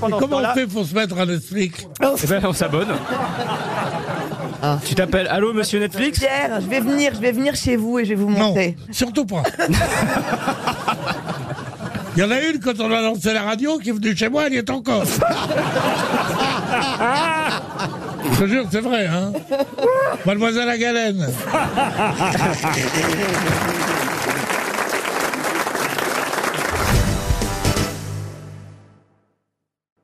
Comment on fait pour se mettre à Netflix Eh ben, on s'abonne. Ah. Tu t'appelles Allô, monsieur Netflix Pierre, je vais venir, je vais venir chez vous et je vais vous Non, montrer. surtout pas. Il y en a une quand on a lancé la radio qui est venue chez moi, elle y est encore. Je te jure, c'est vrai, hein Mademoiselle la galène.